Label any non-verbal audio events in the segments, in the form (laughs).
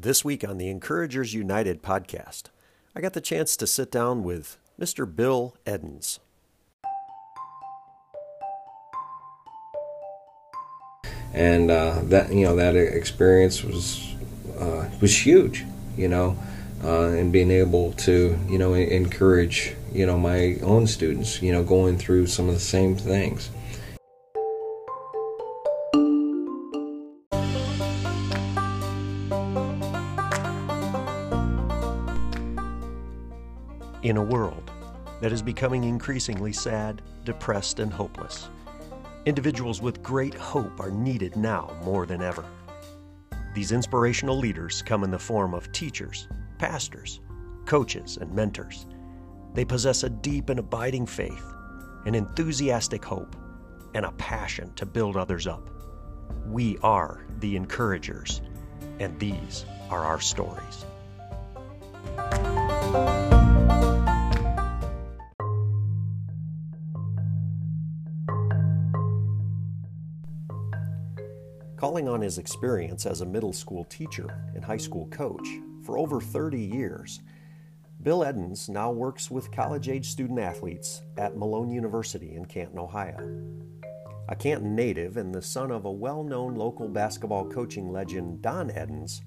This week on the Encouragers United podcast, I got the chance to sit down with Mr. Bill Edens. and uh, that you know that experience was uh, was huge, you know, uh, and being able to you know encourage you know my own students, you know, going through some of the same things. In a world that is becoming increasingly sad, depressed, and hopeless, individuals with great hope are needed now more than ever. These inspirational leaders come in the form of teachers, pastors, coaches, and mentors. They possess a deep and abiding faith, an enthusiastic hope, and a passion to build others up. We are the encouragers, and these are our stories. Calling on his experience as a middle school teacher and high school coach for over 30 years, Bill Edens now works with college age student athletes at Malone University in Canton, Ohio. A Canton native and the son of a well known local basketball coaching legend, Don Edens,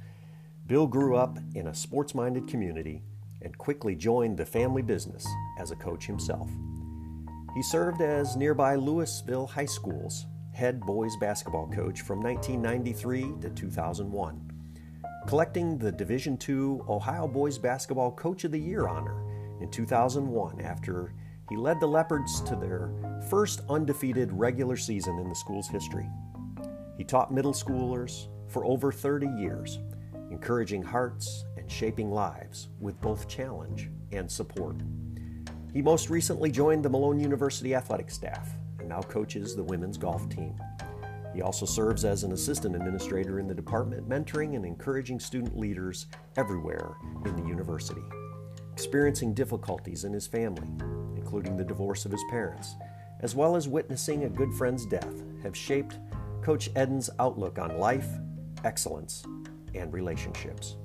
Bill grew up in a sports minded community and quickly joined the family business as a coach himself. He served as nearby Louisville High School's head boys basketball coach from 1993 to 2001, collecting the Division II Ohio Boys Basketball Coach of the Year honor in 2001 after he led the Leopards to their first undefeated regular season in the school's history. He taught middle schoolers for over 30 years, encouraging hearts and shaping lives with both challenge and support. He most recently joined the Malone University athletic staff and now coaches the women's golf team. He also serves as an assistant administrator in the department, mentoring and encouraging student leaders everywhere in the university. Experiencing difficulties in his family, including the divorce of his parents, as well as witnessing a good friend's death, have shaped Coach Edens' outlook on life, excellence, and relationships.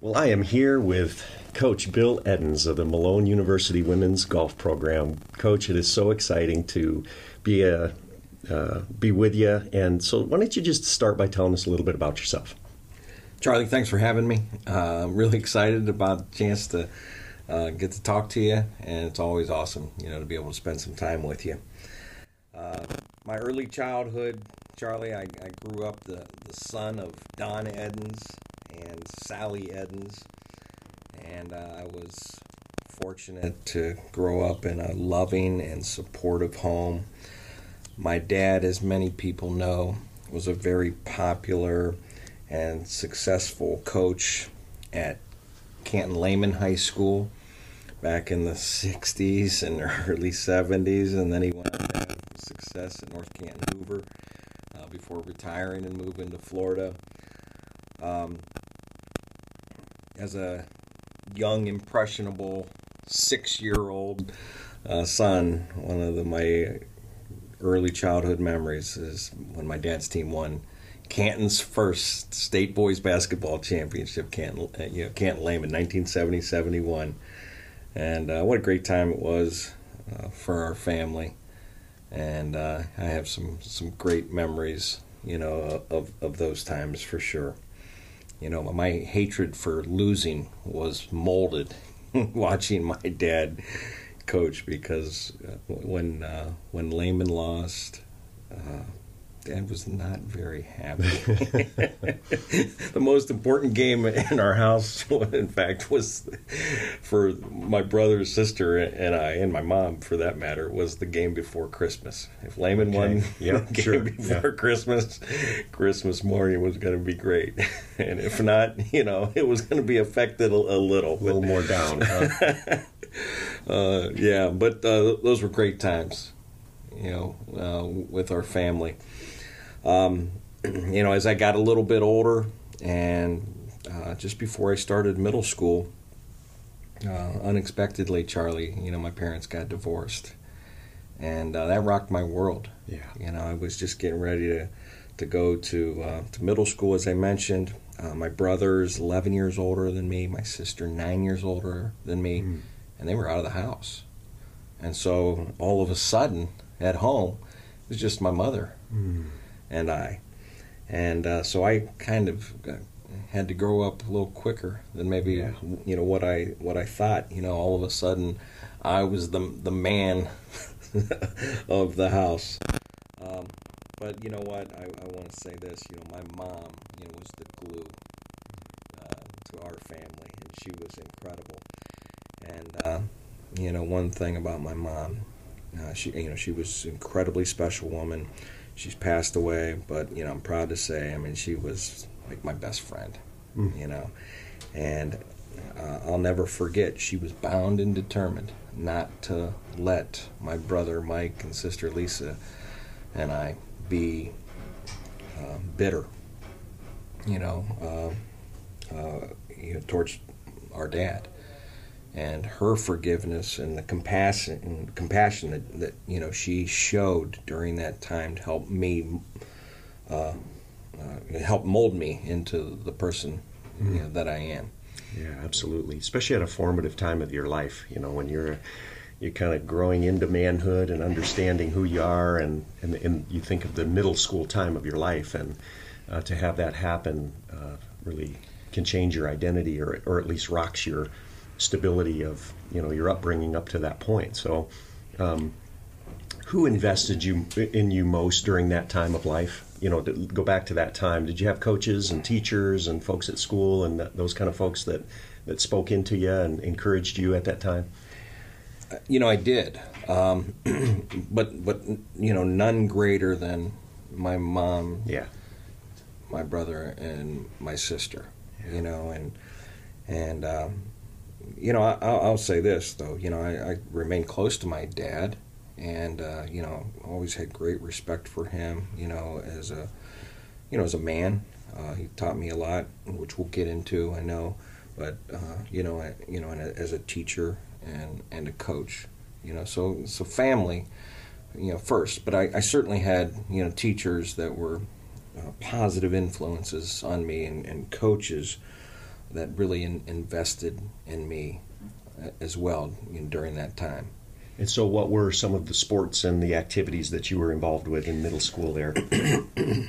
Well, I am here with Coach Bill Edens of the Malone University Women's Golf Program. Coach, it is so exciting to be a uh, be with you. And so, why don't you just start by telling us a little bit about yourself? Charlie, thanks for having me. Uh, I'm really excited about the chance to uh, get to talk to you, and it's always awesome, you know, to be able to spend some time with you. Uh, my early childhood, Charlie, I, I grew up the, the son of Don Edens and Sally Edens and uh, I was fortunate to grow up in a loving and supportive home. My dad, as many people know, was a very popular and successful coach at Canton Lehman High School back in the 60s and (laughs) early 70s, and then he went on success at North Canton Hoover uh, before retiring and moving to Florida. Um, as a young, impressionable six year old uh, son, one of the, my early childhood memories is when my dad's team won Canton's first state boys basketball championship, Canton, you know, Canton Lehman, 1970 71. And uh, what a great time it was uh, for our family. And uh, I have some, some great memories, you know, of, of those times for sure. You know, my hatred for losing was molded (laughs) watching my dad coach because uh, when uh, when Lehman lost, uh, Dad was not very happy. (laughs) the most important game in our house, (laughs) in fact, was for my brother, sister, and I, and my mom, for that matter, was the game before Christmas. If Lehman okay. won (laughs) yeah, the game sure. before. Christmas, Christmas morning was going to be great. and if not, you know, it was going to be affected a, a little. A little more down. Huh? uh, yeah, but uh, those were great times, you know, uh, with our family. Um, (clears throat) you know, as I got a little bit older, and uh, just before I started middle school, uh, unexpectedly, Charlie, you know, my parents got divorced, and uh, that rocked my world. Yeah. You know, I was just getting ready to to go to uh, to middle school, as I mentioned. Uh, my brother's 11 years older than me. My sister nine years older than me, Mm. and they were out of the house. And so all of a sudden, at home, it was just my mother Mm. And I. And uh, so I kind of uh, had to grow up a little quicker than maybe Yeah. you know what I what I thought. You know, all of a sudden, I was the the man (laughs) of the house. Um, but you know what? I, I want to say this. You know, my mom, you know, was the glue uh, to our family, and she was incredible. And uh, you know, one thing about my mom, uh, she you know she was an incredibly special woman. She's passed away, but you know I'm proud to say, I mean, she was like my best friend. Mm. You know, and uh, I'll never forget. She was bound and determined not to let my brother Mike and sister Lisa and I be uh, bitter. You know, uh, uh, you know, towards our dad and her forgiveness and the compassion and compassion that, that you know she showed during that time to help me uh, uh, help mold me into the person you know, that I am. Yeah, absolutely. Especially at a formative time of your life, you know, when you're you're kind of growing into manhood and understanding who you are, and and, and you think of the middle school time of your life, and uh, to have that happen uh, really can change your identity, or or at least rocks your stability of you know your upbringing up to that point. So, um, who invested you in you most during that time of life? You know, to go back to that time. Did you have coaches and teachers and folks at school and that, those kind of folks that that spoke into you and encouraged you at that time? You know, I did, um, (clears throat) but but you know, none greater than my mom, Yeah. my brother, and my sister. You know, and and um, you know, I, I'll, I'll say this though. You know, I, I remain close to my dad, and uh, you know, always had great respect for him. You know, as a you know, as a man, uh, he taught me a lot, which we'll get into. I know, but uh, you know, I, you know, a, as a teacher and and a coach, you know, so so family, you know, first. But I, I certainly had you know teachers that were uh, positive influences on me and, and coaches that really in, invested in me uh, as well you know, during that time. And so, what were some of the sports and the activities that you were involved with in middle school there? (clears throat)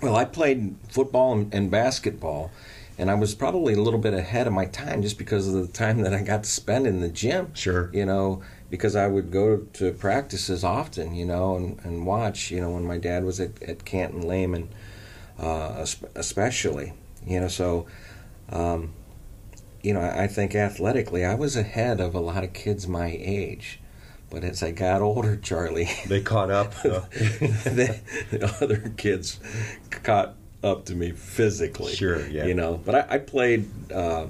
Well, I played football and, and basketball, and I was probably a little bit ahead of my time just because of the time that I got to spend in the gym. Sure. You know, because I would go to practices often, you know, and, and watch, you know, when my dad was at, at Canton Lehman, uh, especially, you know, so, um, you know, I, think athletically I was ahead of a lot of kids my age. But as I got older, (laughs) Charlie, They caught up. (laughs) the, the other kids caught up to me physically. Sure, yeah. You know, but I, I played. Uh,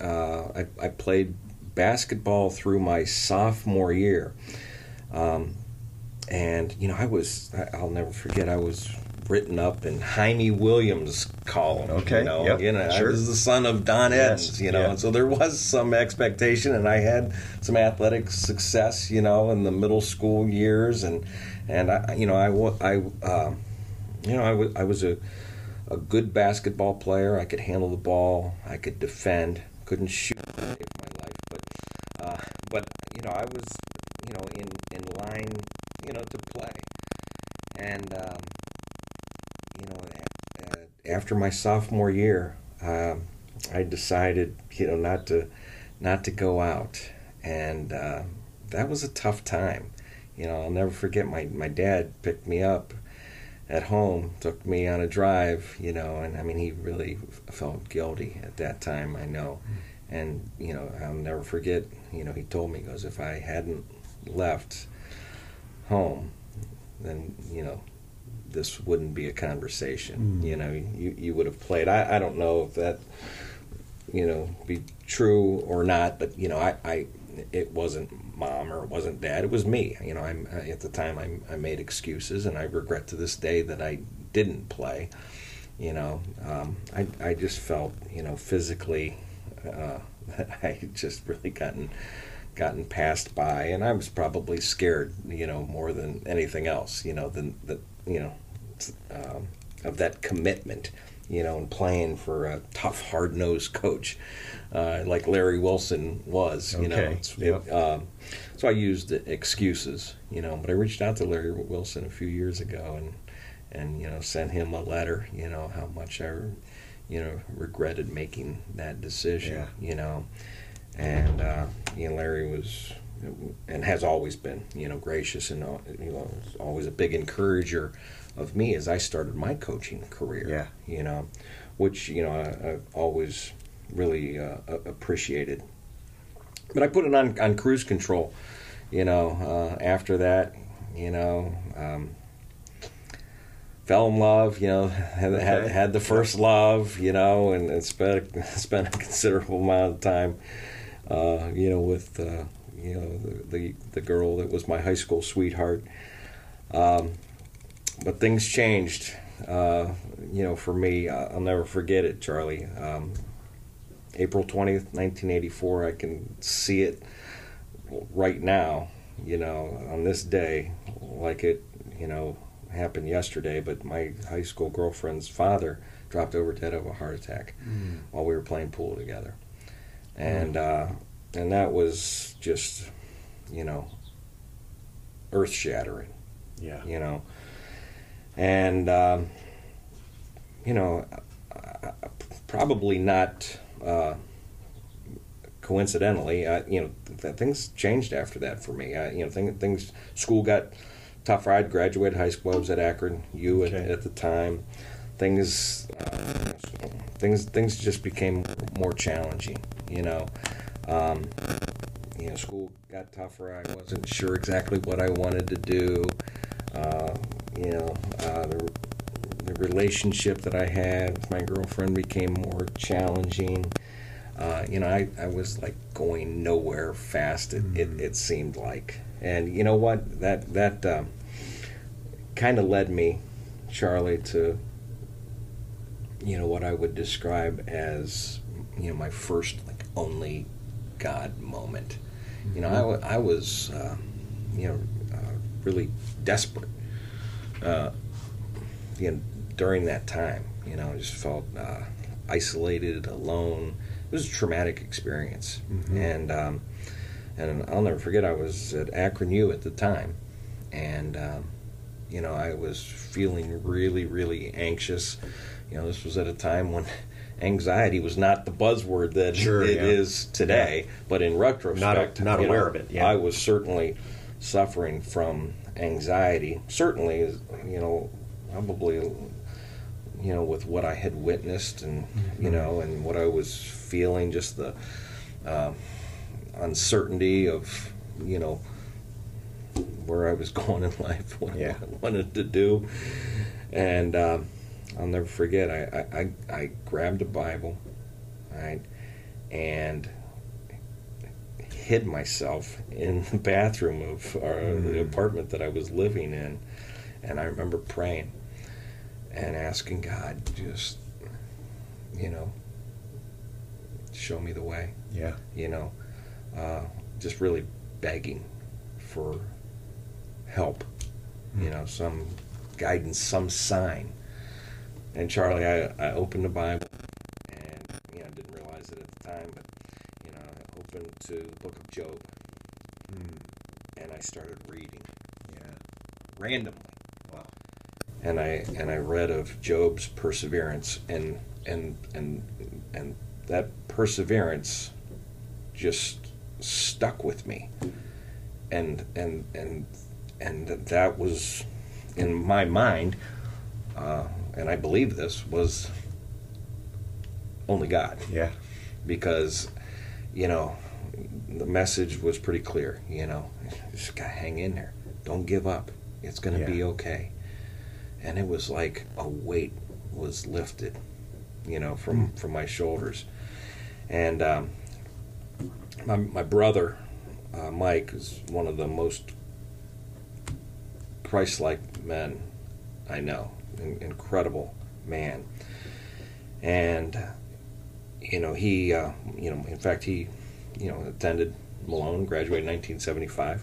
uh, I, I played basketball through my sophomore year, um, and you know, I was. I, I'll never forget. I was written up in Jaime Williams' column. Okay, You know, yep, you know, sure. I was the son of Don Yes, Edens. You know, yeah. and so there was some expectation, and I had some athletic success. You know, in the middle school years, and and I, you know, I I. Um, you know, I was I was a a good basketball player. I could handle the ball. I could defend. Couldn't shoot my life, but uh, but you know, I was you know in in line you know to play, and um, after my sophomore year, um, I decided you know not to not to go out, and uh, that was a tough time. You know, I'll never forget my my dad picked me up at home, took me on a drive, you know, and I mean, he really felt guilty at that time, I know. And, you know, I'll never forget, you know, he told me, he goes, if I hadn't left home, then, you know, this wouldn't be a conversation. Mm. You know, you, you would have played. I, I don't know if that, you know, be true or not, but, you know, I, I it wasn't mom or it wasn't dad. It was me. You know, I'm at the time I, I made excuses, and I regret to this day that I didn't play. You know, um, I I just felt you know physically uh, that (laughs) I had just really gotten gotten passed by, and I was probably scared, you know, more than anything else, you know, than that, you know, um, of that commitment, you know, and playing for a tough, hard nosed coach uh, like Larry Wilson was, you know. Okay. Yep. It, um, so I used excuses, you know, but I reached out to Larry Wilson a few years ago and and you know sent him a letter, you know, how much I, you know, regretted making that decision, Yeah. you know, and uh, you know Larry was and has always been, you know, gracious and uh, you know always a big encourager of me as I started my coaching career. Yeah. You know, which you know I, I've always really uh, appreciated. But I put it on on cruise control. You know, uh, after that, you know. Um, Fell in love, you know, (laughs) had, had, had the first love, you know, and, and spent (laughs) spent a considerable amount of time, uh, you know, with uh, you know the, the the girl that was my high school sweetheart. Um, but things changed, uh, you know, for me. I'll never forget it, Charlie. Um, April twentieth, nineteen eighty four. I can see it right now. You know, on this day, like it, you know, happened yesterday. But my high school girlfriend's father dropped over dead of a heart attack while we were playing pool together, and uh, and that was just, you know, earth shattering. Yeah. You know, and um, you know, probably not uh, coincidentally. Uh, you know, th- things changed after that for me. Uh, you know, thing, things school got tougher. I'd graduated high school. I was at Akron U at, at the time. Things, uh, things, things just became more challenging. You know, um, you know, school got tougher. I wasn't sure exactly what I wanted to do. Uh, you know, uh, the, the relationship that I had with my girlfriend became more challenging. Uh, you know, I, I was like going nowhere fast. It, it, it seemed like, and you know what? That that um, kind of led me, Charlie, to you know what I would describe as you know my first like only God moment. You know, I, I was uh, you know uh, really desperate. Uh, you know, during that time, you know, I just felt uh, isolated, alone. It was a traumatic experience, and um, and I'll never forget. I was at Akron U at the time, and um, you know, I was feeling really, really anxious. You know, this was at a time when anxiety was not the buzzword that Sure, it yeah. is today. But in retrospect, not you aware know, of it, yeah. I was certainly suffering from anxiety. Certainly, you know, probably, you know, with what I had witnessed and Mm-hmm. you know, and what I was feeling, just the um uncertainty of you know where I was (laughs) going in life, what Yeah. I wanted to do, and um, I'll never forget. I, I, I, I grabbed a Bible, right, and hid myself in the bathroom of our, the apartment that I was living in, and I remember praying and asking God, just you know, show me the way Yeah. you know, uh, just really begging for help, you know, some guidance, some sign. And Charlie, I, I opened the Bible, and you know, I didn't realize it at the time, but you know, I opened to the book of Job, and I started reading. Yeah. randomly. Wow. and I and I read of Job's perseverance and and and and that perseverance just stuck with me. And and and and that was in my mind uh, and I believe this was only God. Yeah. because you know the message was pretty clear you know just gotta hang in there. Don't give up. It's gonna be okay. And it was like a weight was lifted you know from from my shoulders. And um, my, my brother uh, mike is one of the most christ-like men i know incredible man. And you know he uh, you know in fact he you know attended Malone, graduated in 1975,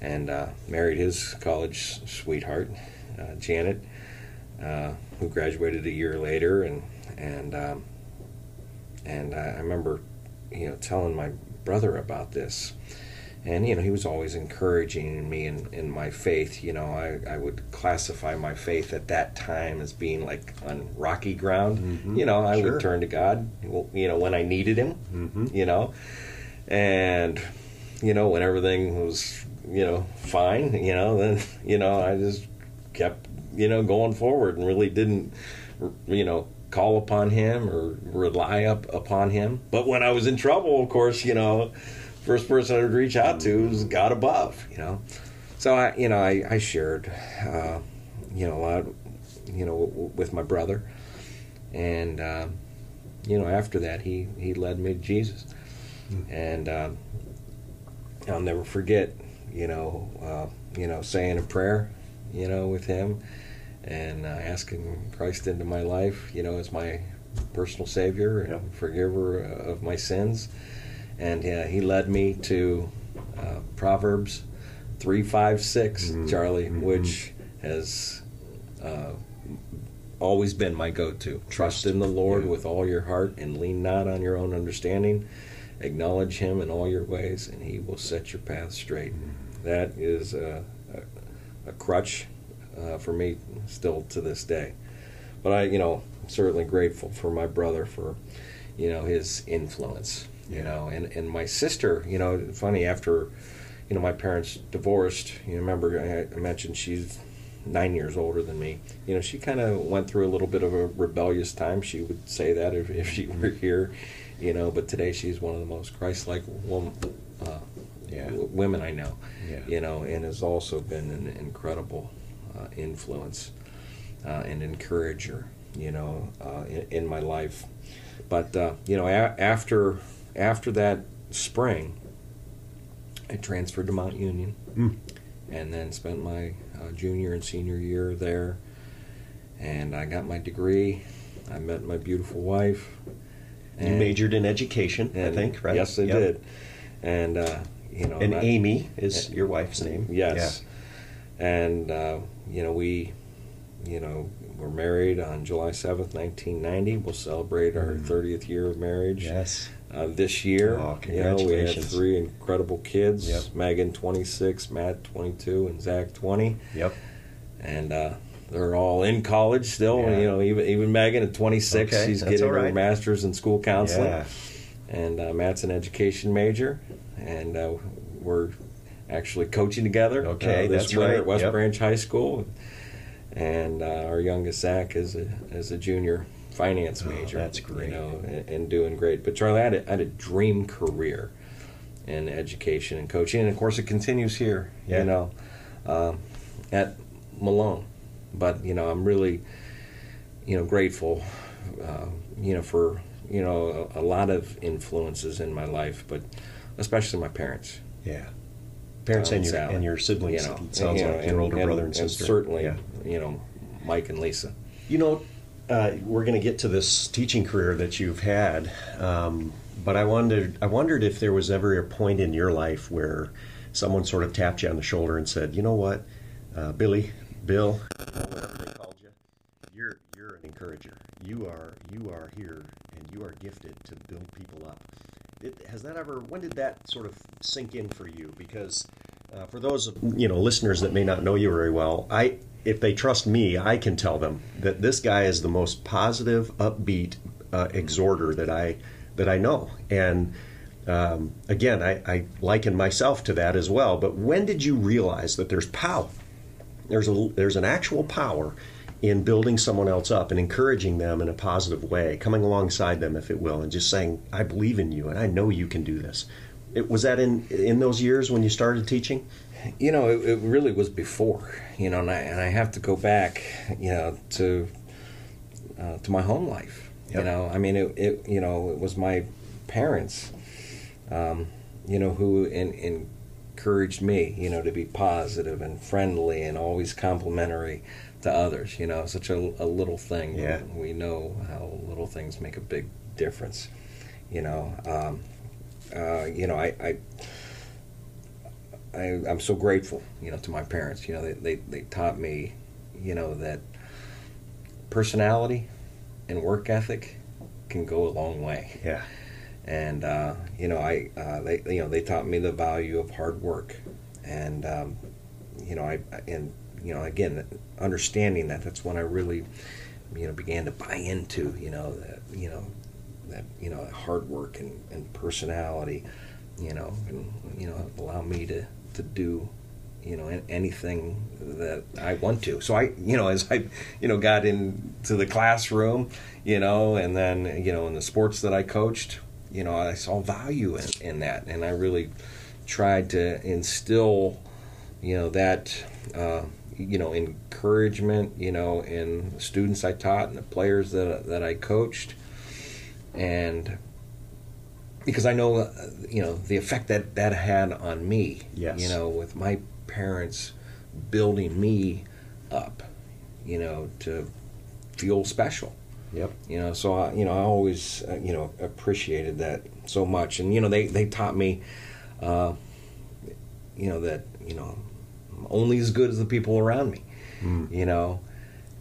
and uh, married his college sweetheart, uh, Janet, uh, who graduated a year later, and and um, and I remember, you know, telling my brother about this and you know he was always encouraging me in, in my faith you know I, I would classify my faith at that time as being like on rocky ground mm-hmm. you know i sure. would turn to god you know when i needed him mm-hmm. you know and you know when everything was you know fine you know then you know i just kept you know going forward and really didn't you know call upon him or rely up upon him but when i was in trouble of course you know first person I would reach out to was God above, you know. So I, you know, I, I shared, uh, you know, a lot, you know, w- with my brother, and uh, you know, after that, he he led me to Jesus, mm. and uh, I'll never forget, you know, uh, you know, saying a prayer, you know, with him, and uh, asking Christ into my life, you know, as my personal Savior and yep. forgiver of my sins and uh, he led me to uh, Proverbs three, five, six, mm-hmm. Charlie, mm-hmm. which has uh, always been my go-to. Trust in the Lord yeah. with all your heart and lean not on your own understanding. Acknowledge Him in all your ways, and He will set your path straight. Mm-hmm. That is a, a, a crutch uh, for me still to this day. But I, you know, I'm certainly grateful for my brother for, you know, his influence you know and and my sister you know funny after you know my parents divorced you remember I, mentioned she's nine years older than me you know she kind of went through a little bit of a rebellious time she would say that if, (laughs) if she were here you know but today she's one of the most christ-like woman, uh, yeah. w- women i know yeah. you know and has also been an incredible uh, influence uh, and encourager you know uh, in, in, my life but uh, you know a- after after that spring, I transferred to Mount Union, mm. and then spent my uh, junior and senior year there. And I got my degree. I met my beautiful wife. you majored in education, I think, right? Yes, I yep. did. And uh, you know, and Amy is your wife's name. Yes. Yeah. And uh, you know, we, you know, were married on July seventh, nineteen ninety. We'll celebrate our mm. thirtieth year of marriage. Yes uh, this year. Oh, you know, we have three incredible kids. Yep. Megan, 26, Matt, 22, and Zach, 20. Yep. And uh, they're all in college still. Yeah. You know, even even Megan at 26, okay, she's getting right. her master's in school counseling. Yeah. And uh, Matt's an education major, and uh, we're actually coaching together. Okay, uh, this that's winter right. at West yep. Branch High School. And uh, our youngest Zach is a, is a junior finance oh, major. Oh, that's great. You know, and, and, doing great. But Charlie, I had, a, I had a dream career in education and coaching, and of course, it continues here. Yeah. You know, um, at Malone. But you know, I'm really, you know, grateful. Uh, you know, for you know a, a, lot of influences in my life, but especially my parents. Yeah. Parents and, your, and your siblings. You know, sounds you know, like your older and, brother and sister. Certainly, yeah. you know, Mike and Lisa. You know, uh, we're going to get to this teaching career that you've had, um, but I wondered, I wondered if there was ever a point in your life where someone sort of tapped you on the shoulder and said, "You know what, uh, Billy, Bill, whatever they called you, you're you're an encourager. You are you are here, and you are gifted to build people up." It, has that ever? When did that sort of sink in for you? Because uh, for those you know listeners that may not know you very well, I if they trust me, I can tell them that this guy is the most positive, upbeat uh, exhorter that I that I know. And um, again, I, I, liken myself to that as well. But when did you realize that there's power? There's a there's an actual power in building someone else up and encouraging them in a positive way, coming alongside them, if it will, and just saying, "I believe in you, and I know you can do this." It, was that in in those years when you started teaching? you know, it, it, really was before, you know, and I, and I have to go back, you know, to uh, to my home life. Yep. You know, I mean, it, it, you know, it was my parents, um, you know, who in, in encouraged me, you know, to be positive and friendly and always complimentary to others. You know, such a, a little thing. Yeah. We know how little things make a big difference. You know, um, uh, you know, I, I, I, am so grateful, you know, to my parents. You know, they, they, they taught me, you know, that personality and work ethic can go a long way. Yeah. And uh, you know, I uh, they you know they taught me the value of hard work, and um, you know I and you know again understanding that that's when I really you know began to buy into you know that you know that you know hard work and, and personality, you know, and you know allow me to to do you know anything that I want to. So I, you know, as I, you know, got into the classroom, you know, and then you know in the sports that I coached, you know, I saw value in, in that, and I really tried to instill, you know, that, uh, you know, encouragement, you know, in the students I taught and the players that that I coached, and because I know, uh, you know, the effect that that had on me. Yes. You know, with my parents building me up, you know, to feel special. Yep. You know, so I, you know, I always, uh, you know, appreciated that so much, and you know, they they taught me, uh, you know, that you know, I'm only as good as the people around me. Mm. You know,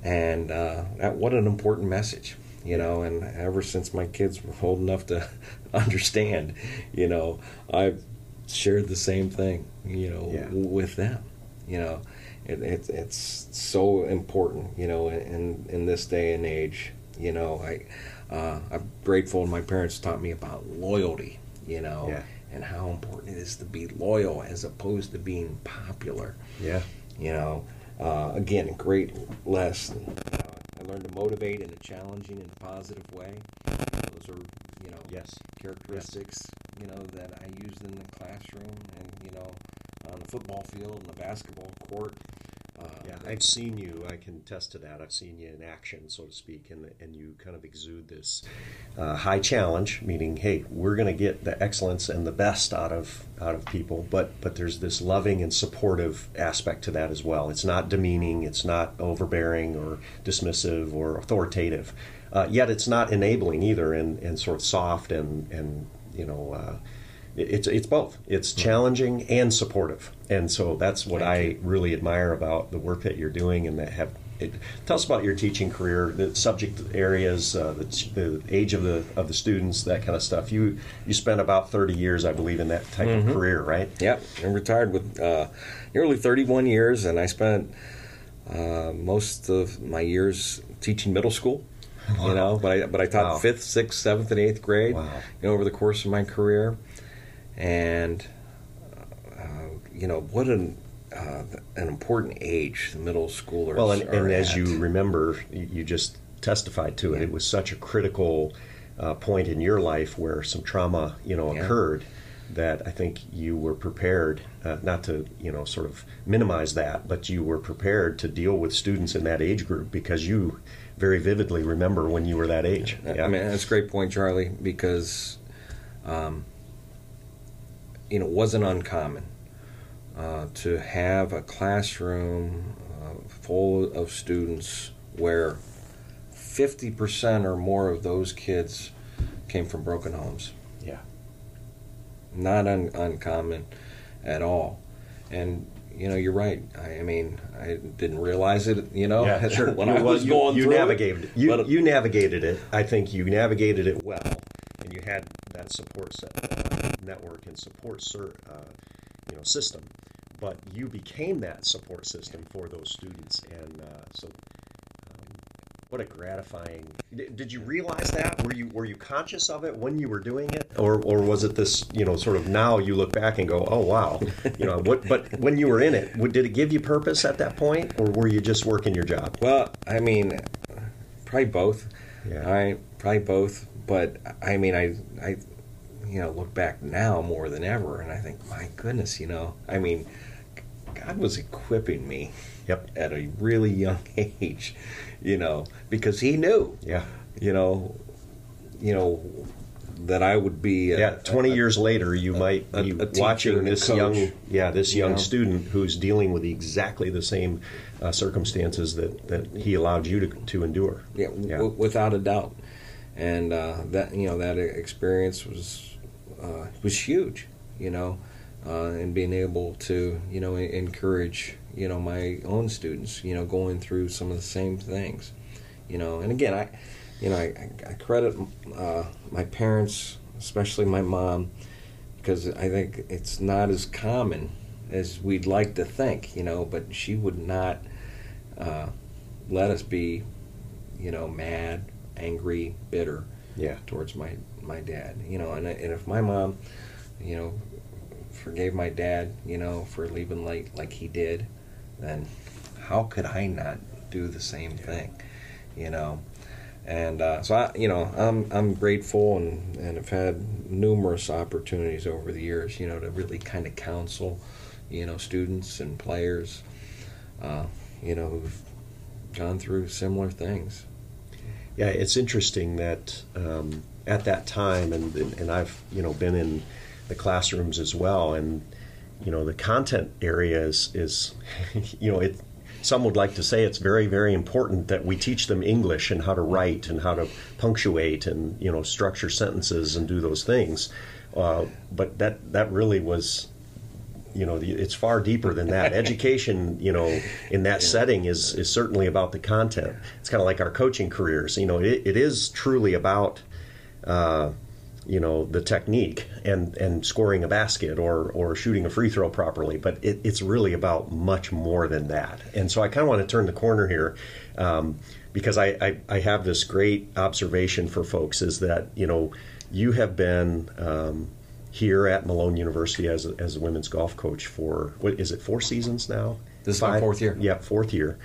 and uh, that what an important message. You know, and ever since my kids were old enough to (laughs) understand, you know, I've shared the same thing. You know, yeah. w- with them. You know, it, it, it's so important. You know, in in this day and age you know, I uh, I'm grateful. My parents taught me about loyalty. You know, yeah. And how important it is to be loyal as opposed to being popular. Yeah. You know, uh, again, a great lesson. Uh, I learned to motivate in a challenging and positive way. Those are, you know, yes, characteristics, yes. you know, that I used in the classroom and you know, on the football field and the basketball court. Uh, yeah, I've seen you. I can attest to that. I've seen you in action, so to speak, and and you kind of exude this uh, high challenge, meaning, hey, we're going to get the excellence and the best out of out of people, but but there's this loving and supportive aspect to that as well. It's not demeaning, it's not overbearing or dismissive or authoritative, uh, yet it's not enabling either, and and sort of soft and and you know uh, it's it's both. It's challenging and supportive, and so that's what Thank I you. really admire about the work that you're doing and that have. It, tell us about your teaching career, the subject areas, uh, the, the, age of the of the students, that kind of stuff. You you spent about thirty years, I believe, in that type mm-hmm. of career, right? Yep, I'm retired with uh, nearly 31 years, and I spent uh, most of my years teaching middle school. Wow. You know, but I but I taught wow. fifth, sixth, seventh, and eighth grade. Wow. You know, over the course of my career and uh, you know what an uh, an important age the middle schoolers. Well, and, and as you remember, you just testified to it. Yeah. It was such a critical uh, point in your life where some trauma, you know, yeah. occurred. That I think you were prepared, uh, not to you know sort of minimize that, but you were prepared to deal with students in that age group because you very vividly remember when you were that age. Yeah. I mean, that's a great point, Charlie, because um, you know, wasn't uncommon uh, to have a classroom uh, full of students where 50% or more of those kids came from broken homes. Yeah. Not un- uncommon at all. And, you know, you're right. I, I, mean, I didn't realize it, you know, yeah, sure. (laughs) when I was you, going you through navigated it. You, you navigated it. I think you navigated it well. And you had that support set, network and support ser, uh, you know system, but you became that support system for those students, and uh, so um, what a gratifying. Did you realize that? Were you were you conscious of it when you were doing it, or or was it this you know sort of now you look back and go, oh wow, you know what? But when you were in it, did it give you purpose at that point, or were you just working your job? Well, I mean, probably both. Yeah. I probably both, but I mean, I I you know, look back now more than ever, and I think, my goodness, you know, I mean, God was equipping me yep. at a really young (laughs) age, you know, because He knew, yeah, you know, you know that I would be. A, yeah, twenty a, years later, you a, might be watching this young, yeah, this young know? student who's dealing with exactly the same uh, circumstances that, that he allowed you to to endure. Yeah, yeah. W- without a doubt, and uh, that you know that experience was uh, was huge, you know, uh, and being able to, you know, encourage, you know, my own students, you know, going through some of the same things, you know. And again, I, you know, I, I credit uh, my parents, especially my mom, because I think it's not as common as we'd like to think, you know. But she would not uh, let us be, you know, mad, angry, bitter, yeah, towards my my dad, you know. And and if my mom, you know, forgave my dad, you know, for leaving like like he did, then how could I not do the same yeah. thing, you know? and uh, so I, you know, I'm I'm grateful and and have had numerous opportunities over the years, you know, to really kind of counsel, you know, students and players, uh, you know, who've gone through similar things. Yeah, it's interesting that um, at that time, and and I've you know been in the classrooms as well, and you know the content area is is (laughs) you know it some would like to say it's very, very important that we teach them English and how to write and how to punctuate and you know structure sentences and do those things. Uh, but that that really was, you know, it's far deeper than that. (laughs) Education, you know, in that setting is is certainly about the content. It's kind of like our coaching careers. You know, it, it is truly about. Uh, you know the technique and and scoring a basket or or shooting a free throw properly but it, it's really about much more than that. And so i kind of want to turn the corner here um, because I, I, I have this great observation for folks is that you know you have been um, here at Malone University as a, as a women's golf coach for what is it four seasons now? This is my fourth year. Yeah fourth year.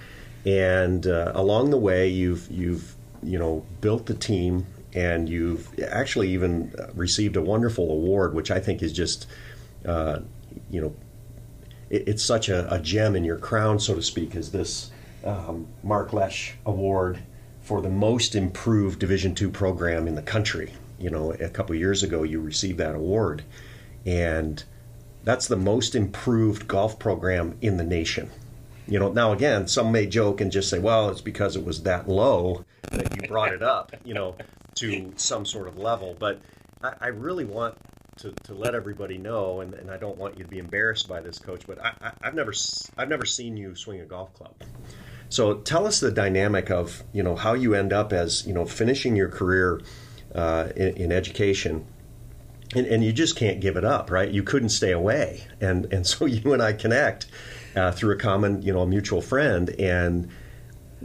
And uh, along the way you've you've you know built the team and you've actually even received a wonderful award, which I think is just, uh, you know, it, it's such a, a, gem in your crown, so to speak, is this um, Mark Lesh Award for the most improved Division two program in the country. You know, a couple years ago, you received that award, and that's the most improved golf program in the nation. You know, now again, some may joke and just say, "Well, it's because it was that low that you brought it up." You know, to some sort of level. But I, I really want to, to let everybody know, and, and I don't want you to be embarrassed by this, coach. But I, I've never I've never seen you swing a golf club. So tell us the dynamic of you know how you end up as you know finishing your career uh, in, in, education, and, and, you just can't give it up, right? You couldn't stay away, and and so (laughs) you and I connect uh, through a common you know a mutual friend, and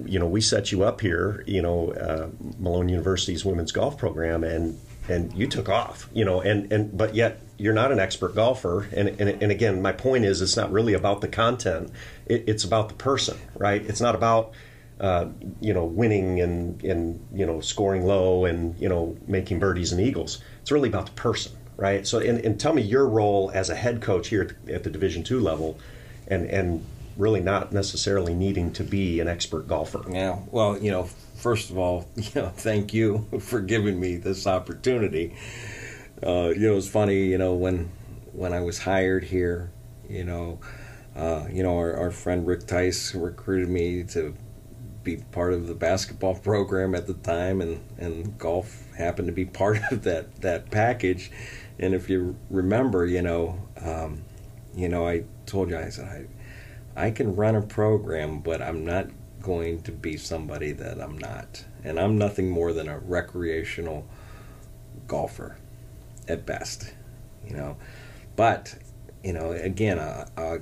you know, we set you up here, you know, uh, Malone University's women's golf program, and and you took off, you know, and and but yet you're not an expert golfer, and and, and again, my point is, it's not really about the content; it, it's about the person, right? It's not about uh, you know winning and and you know scoring low and you know making birdies and eagles. It's really about the person, right? So, and, and tell me your role as a head coach here at the, at the Division two level, and and really not necessarily needing to be an expert golfer. Yeah. Well, you know, first of all, (laughs) you know, thank you for giving me this opportunity. Uh, you know, it's funny, you know, when when I was hired here, you know, uh, you know, our, our friend Rick Tice recruited me to be part of the basketball (laughs) program at the time, and, and golf happened to be (laughs) part of that, that package. And if you remember, you know, um, you know, I told you I said I I can run a program, but I'm not going to be somebody that I'm not. And I'm nothing more than a recreational golfer at best, you know. But, you know, again, I, I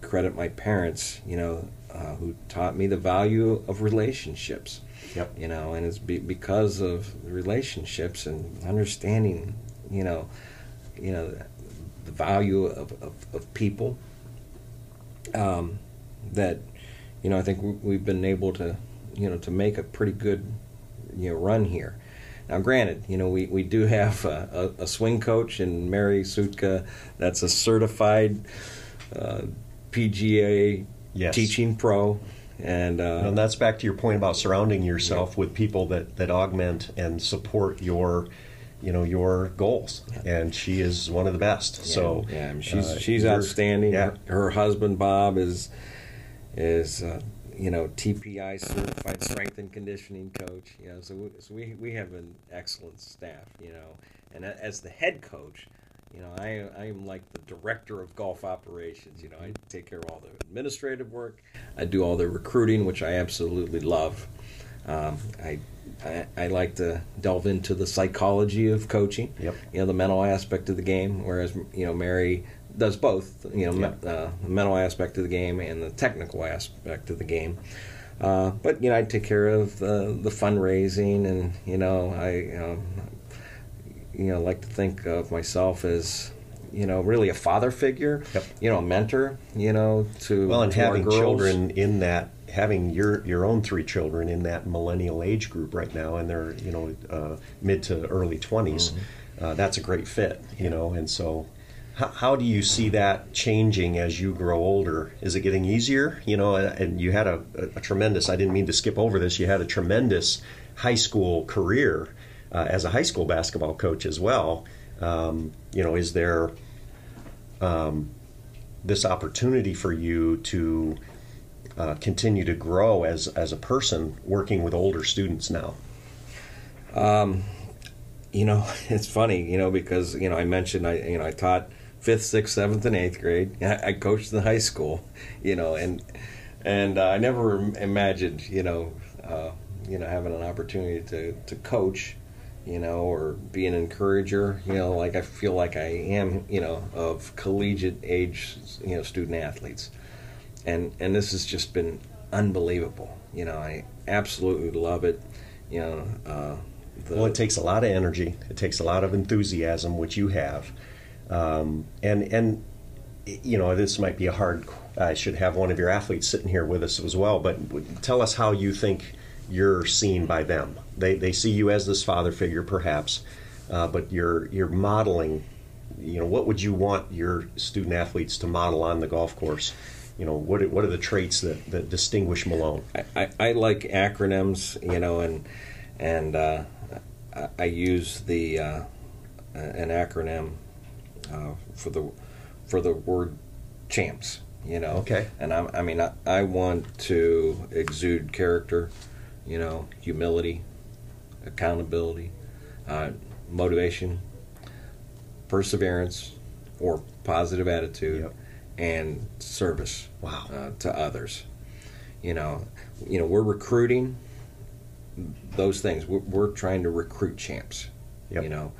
credit my parents, you know, uh, who taught me the value of relationships. Yep. You know, and it's be, because of relationships and understanding, you know, you know, the value of, of, of people um, that you know I think we've been able to you know to make a pretty good you know run here. Now, granted, you know we, we do have a, a, a swing coach in Mary Sutka that's a certified uh, PGA yes. teaching pro, and uh, and that's back to your point about surrounding yourself yeah. with people that that augment and support your you know your goals and she is one of the best yeah, so yeah she's uh, she's outstanding yeah. her, her, husband bob is is uh, you know tpi certified strength and conditioning coach you know so we, so we we have an excellent staff you know and as the head coach You know, I I am like the director of golf operations. You know, I take care of all the administrative work. I do all the recruiting, which I absolutely love. Um, I, I I like to delve into the psychology of coaching. Yep. You know, the mental aspect of the game. Whereas you know, Mary does both. You know, Yep. me- uh, the mental aspect of the game and the technical aspect of the game. Uh, but you know, I take care of the the fundraising, and you know, I um, you know like to think of myself as you know really a father figure. Yep. You know, a mentor. You know, to Well, and to having children in that, having your your own three children in that millennial age group right now, and they're you know uh, mid to early 20s uh, that's a great fit. You know, and so. How, how do you see that changing as you grow older? Is it getting easier? You know, and you had a, a tremendous, I didn't mean to skip over this, you had a tremendous high school career uh, as a high school basketball coach as well. Um, you know, is there this opportunity for you to uh, continue to grow as as a person working with older students now. Um, you know, it's funny, you know, because you know I mentioned I you know I taught fifth, sixth, seventh, and eighth grade. I coached in high school, you know, and and uh, I never imagined, you know, uh, you know, having an opportunity to to coach, you know, or be an encourager, you know, like I feel like I am, you know, of collegiate age, you know, student athletes, and and this has just been unbelievable. You know, I absolutely love it. You know. Uh, the, Well, it takes a lot of energy. It takes a lot of enthusiasm, which you have, um, and and you know this might be a hard. I should have one of your athletes sitting here with us as well. But tell us how you think you're seen by them. They they see you as this father figure, perhaps, uh, but you're you're modeling. You know, what would you want your student athletes to model on the golf course? You know, what are, what are the traits that, that distinguish Malone? I, I, I like acronyms, you know, and and uh, I, I use the uh, an acronym uh, for the for the word champs, you know. Okay. And I, I mean, I, I want to exude character, you know, humility, accountability, uh, motivation, perseverance, or positive attitude, Yep. And service Wow. uh, to others. You know, you know, we're recruiting those things. We're, we're trying to recruit champs. Yep. You know,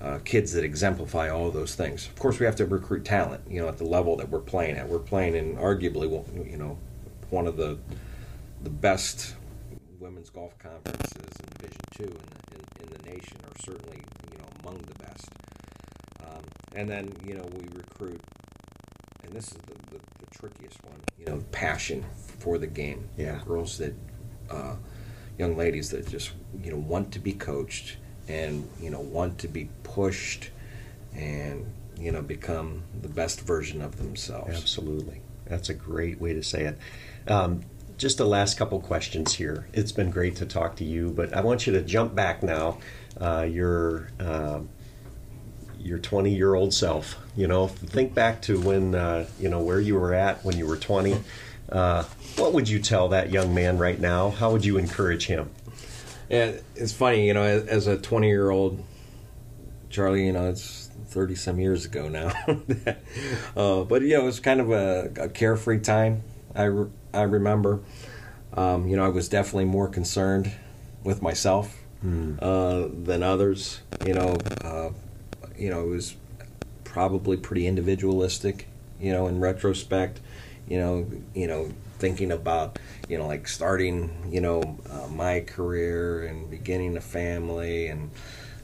uh, kids that exemplify all those things. Of course, we have to recruit talent. You know, at the level that we're playing at. We're playing in arguably, one- you know, one of the the best women's golf conferences in Division Two in the, in, in the nation, or certainly you know among the best. Um, and then you know we recruit, and this is the, the, the trickiest one. You know, passion for the game. You know, Yeah. girls that, uh, young ladies that just you know want to be coached and you know want to be pushed, and you know become the best version of themselves. Absolutely. That's a great way to say it. Um, just the last couple questions here. It's been great to talk to you, but I want you to jump back now. Uh, your uh, your 20 year old self. You know, think back to when uh, you know where you were at when you were 20. Uh, what would you tell that young man right now? How would you encourage him? Yeah, it's funny, you know, as, a 20 year old, Charlie, you know, it's 30 some years ago now. (laughs) uh, but, you know, it was kind of a, a carefree time, I, re- I remember. Um, you know, I was definitely more concerned with myself uh, than others. You know, uh, you know, it was probably pretty individualistic. You know, in retrospect, you know, you know, thinking about, you know, like starting, you know, uh, my career and beginning a family, and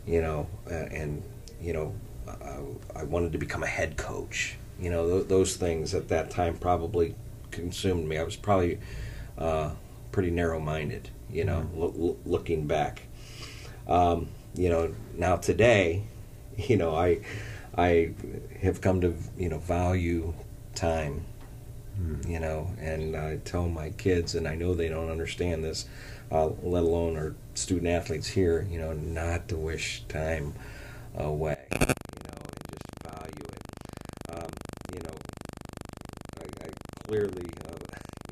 you know, uh, and you know, I, I wanted to become a head coach. You know, th- those things at that time probably consumed me. I was probably uh, pretty narrow-minded. You know, lo- lo- looking back. Um, you know, now today, you know, I I have come to you know value time. You know, and I tell my kids, and I know they don't understand this, uh, let alone our student athletes here. You know, not to wish time away. You know, and just value it. Um, you know, I, I clearly, uh,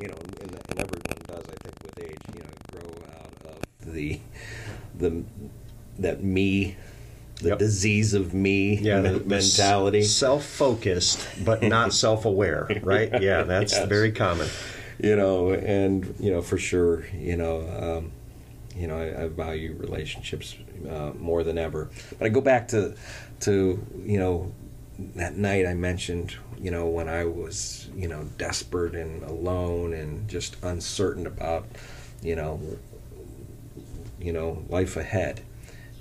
you know, and, and everyone does. I think with age, you know, grow out of the the that me the yep. disease of me yeah, the, mentality. Self focused, but (laughs) not self aware, right? Yeah, (laughs) that's yes. very common. You know, and, you know, for sure, you know, um, you know, I, I value relationships uh, more than ever. But I go back to, to, you know, that night I mentioned, you know, when I was, you know, desperate and alone and just uncertain about, you know, you know, life ahead.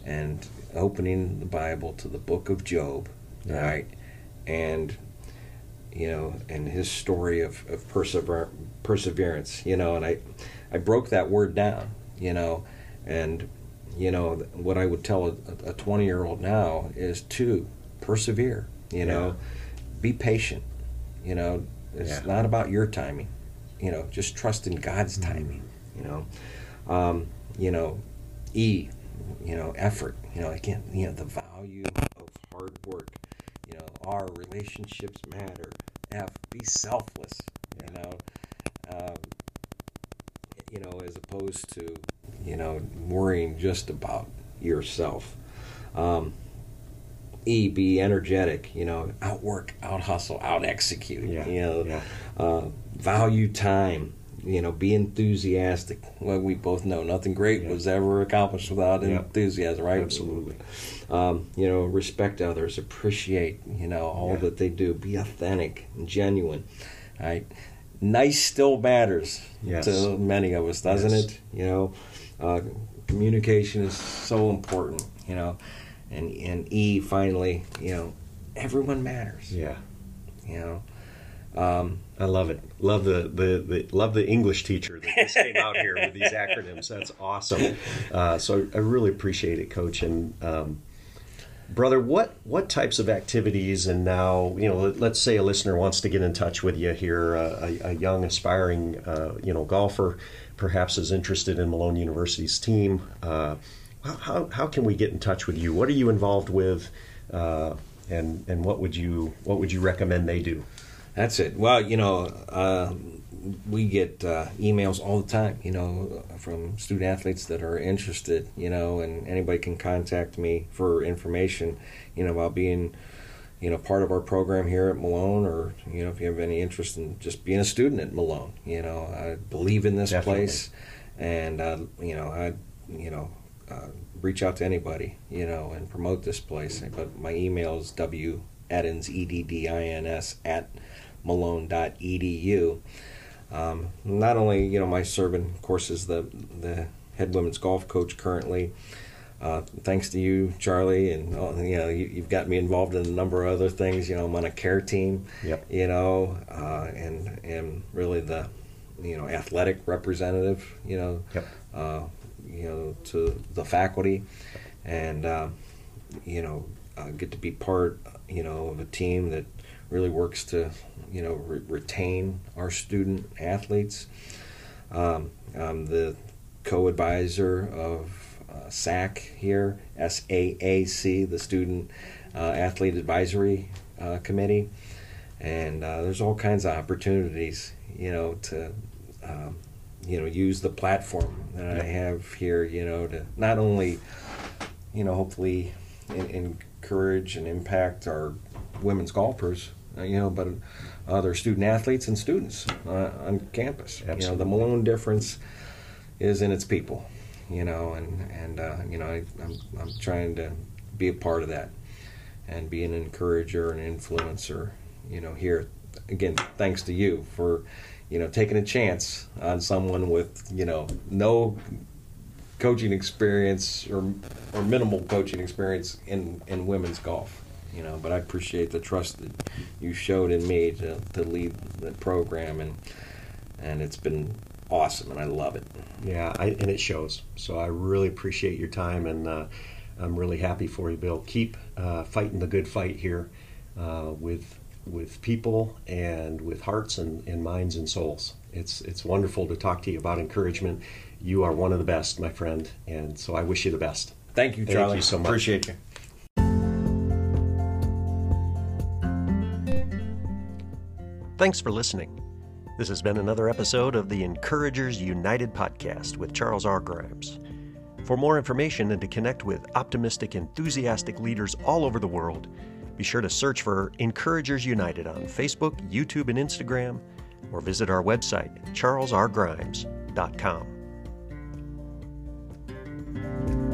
And opening the Bible to the book of Job, yeah. right? And you know, and his story of, of persever- perseverance, you know, and I, I broke that word down, you know, and, you know, what I would tell a 20 year old now is to persevere, you yeah. know, be patient, you know, it's yeah. not about your timing, you know, just trust in God's mm-hmm. timing, you know, um, you know, E, you know, effort, you know, again, you know, the value of hard work. You know, our relationships matter. F, be selfless. You know, um, you know, as opposed to you know worrying just about yourself. Um, E, be energetic. You know, outwork, out hustle, out execute. Yeah. You know, yeah. Uh, value time you know, be enthusiastic. Well, we both know nothing great yeah. was ever accomplished without yeah. enthusiasm, right? Absolutely. Um, you know, respect others, appreciate, you know, all yeah. that they do, be authentic and genuine, right? Nice still matters yes. to many of us, doesn't yes. it? You know, uh, communication is so important, you know, and, and E, finally, you know, everyone matters. Yeah. You know, um, I love it. Love the, the, the, love the English teacher that just came out here with these acronyms. That's awesome. Uh, so I really appreciate it, Coach. And um, brother, what what types of activities and now you know, let, us say a listener wants to get in touch with you here, uh, a, a, young aspiring uh, you know golfer, perhaps is interested in Malone University's team. Uh, how how can we get in touch with you? What are you involved with? Uh, and and what would you what would you recommend they do? That's it. Well, you know, uh, we get uh, emails all the time, you know, from student athletes that are interested, you know, and anybody can contact me for information, you know, about being, you know, part of our program here at Malone, or you know, if you have any interest in just being a student at Malone, you know, I believe in this Definitely. place, and uh, you know, I, you know, uh, reach out to anybody, you know, and promote this place. But my email is w eddins e d d i n s at malone.edu. Um, not only, you know, my serving, of course, is the, the head women's golf coach currently. Uh, thanks to you, Charlie, and uh, you know you, have got me involved in a number of other things. You know, I'm on a care team. Yep. You know, uh, and and really the you know athletic representative. You know, yep. Uh, you know to the faculty, and uh, you know get to be part you know of a team that really works to you know re- retain our student athletes. Um, I'm the co-advisor of uh, SAC here, SAAC, the Student uh, Athlete Advisory uh, Committee, and uh, there's all kinds of opportunities, you know, to um, you know use the platform that I have here, you know, to not only you know hopefully in, encourage and impact our women's golfers, you know, but other student athletes and students uh, on campus. Absolutely. You know, the Malone difference is in its people. You know, and and uh, you know, I, I'm I'm trying to be a part of that and be an encourager and influencer. You know, here again, thanks to you for you know taking a chance on someone with you know no coaching experience or or minimal coaching experience in in women's golf you know. But I appreciate the trust that you showed in me to, to lead the program, and and it's been awesome, and I love it. Yeah, I, and it shows. So I really appreciate your time, and uh, I'm really happy for you, Bill. Keep uh, fighting the good fight here uh, with with people and with hearts and, and minds and souls. It's it's wonderful to talk to you about encouragement. You are one of the best, my friend, and so I wish you the best. Thank you, Charlie. Thank you so much. Appreciate you. Thanks for listening. This has been another episode of the Encouragers United podcast with Charles R. Grimes. For more information and to connect with optimistic, enthusiastic leaders all over the world, be sure to search for Encouragers United on Facebook, YouTube, and Instagram, or visit our website, charlesrgrimes.com.